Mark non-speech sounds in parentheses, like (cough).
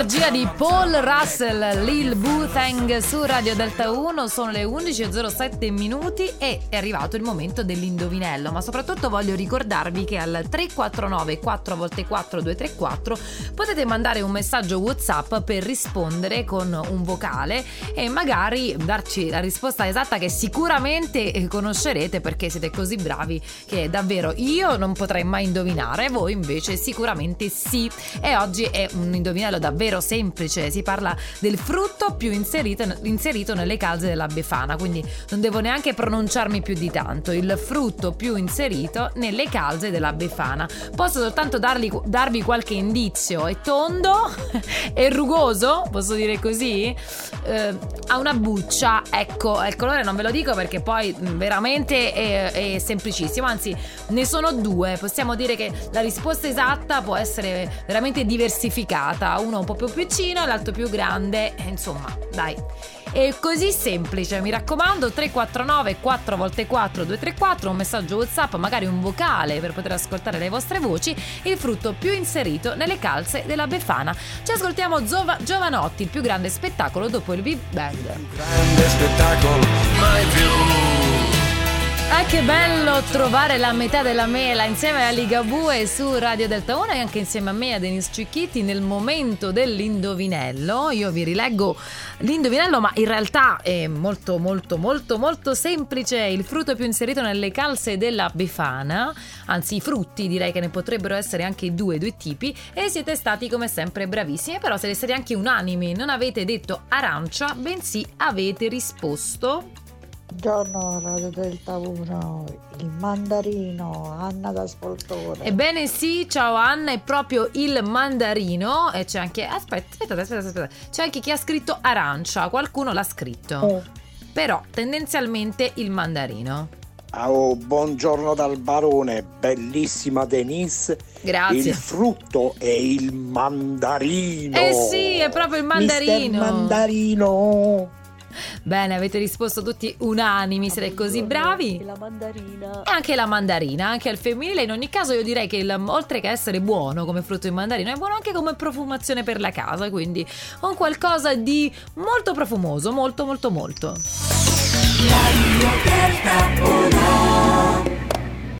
l'energia di Paul Russell, Lil Boothang su Radio Delta 1, sono le 11.07 minuti e è arrivato il momento dell'indovinello, ma soprattutto voglio ricordarvi che al 349 4x4 234 potete mandare un messaggio WhatsApp per rispondere con un vocale e magari darci la risposta esatta che sicuramente conoscerete perché siete così bravi che davvero io non potrei mai indovinare, voi invece sicuramente sì. E oggi è un indovinello davvero semplice, si parla del frutto più inserito, inserito nelle calze della Befana, quindi non devo neanche pronunciarmi più di tanto, il frutto più inserito nelle calze della Befana. Posso soltanto darli, darvi qualche indizio, è tondo, (laughs) è rugoso, posso dire così, eh, ha una buccia, ecco, il colore non ve lo dico perché poi veramente è, è semplicissimo, anzi ne sono due, possiamo dire che la risposta esatta può essere veramente diversificata, uno un po' più piccino e l'altro più grande, insomma, dai. È così semplice, mi raccomando, 349 4x4 234, un messaggio WhatsApp, magari un vocale per poter ascoltare le vostre voci, il frutto più inserito nelle calze della Befana. Ci ascoltiamo Giova- Giovanotti, il più grande spettacolo dopo il Big Bang. Grande spettacolo, mai più. Ah, che bello trovare la metà della mela insieme a Ligabue su Radio Delta 1 e anche insieme a me, a Denis Cicchitti, nel momento dell'indovinello. Io vi rileggo l'indovinello, ma in realtà è molto, molto, molto, molto semplice. Il frutto più inserito nelle calze della Befana, anzi i frutti direi che ne potrebbero essere anche due, due tipi, e siete stati come sempre bravissimi, però siete stati anche unanimi, non avete detto arancia, bensì avete risposto Buongiorno Radio Delta 1, il mandarino, Anna da Spoltore. Ebbene sì, ciao Anna, è proprio il mandarino e c'è anche aspetta, aspetta, aspetta, aspetta. C'è anche chi ha scritto arancia, qualcuno l'ha scritto. Oh. Però tendenzialmente il mandarino. Oh, buongiorno dal barone, bellissima Denise. Grazie. Il frutto è il mandarino. Eh sì, è proprio il mandarino. Mister mandarino. Bene, avete risposto tutti unanimi, siete così bravi. La mandarina. E anche la mandarina, anche al femminile. In ogni caso, io direi che il- oltre che essere buono come frutto il mandarino, è buono anche come profumazione per la casa. Quindi un qualcosa di molto profumoso, molto, molto, molto. 1.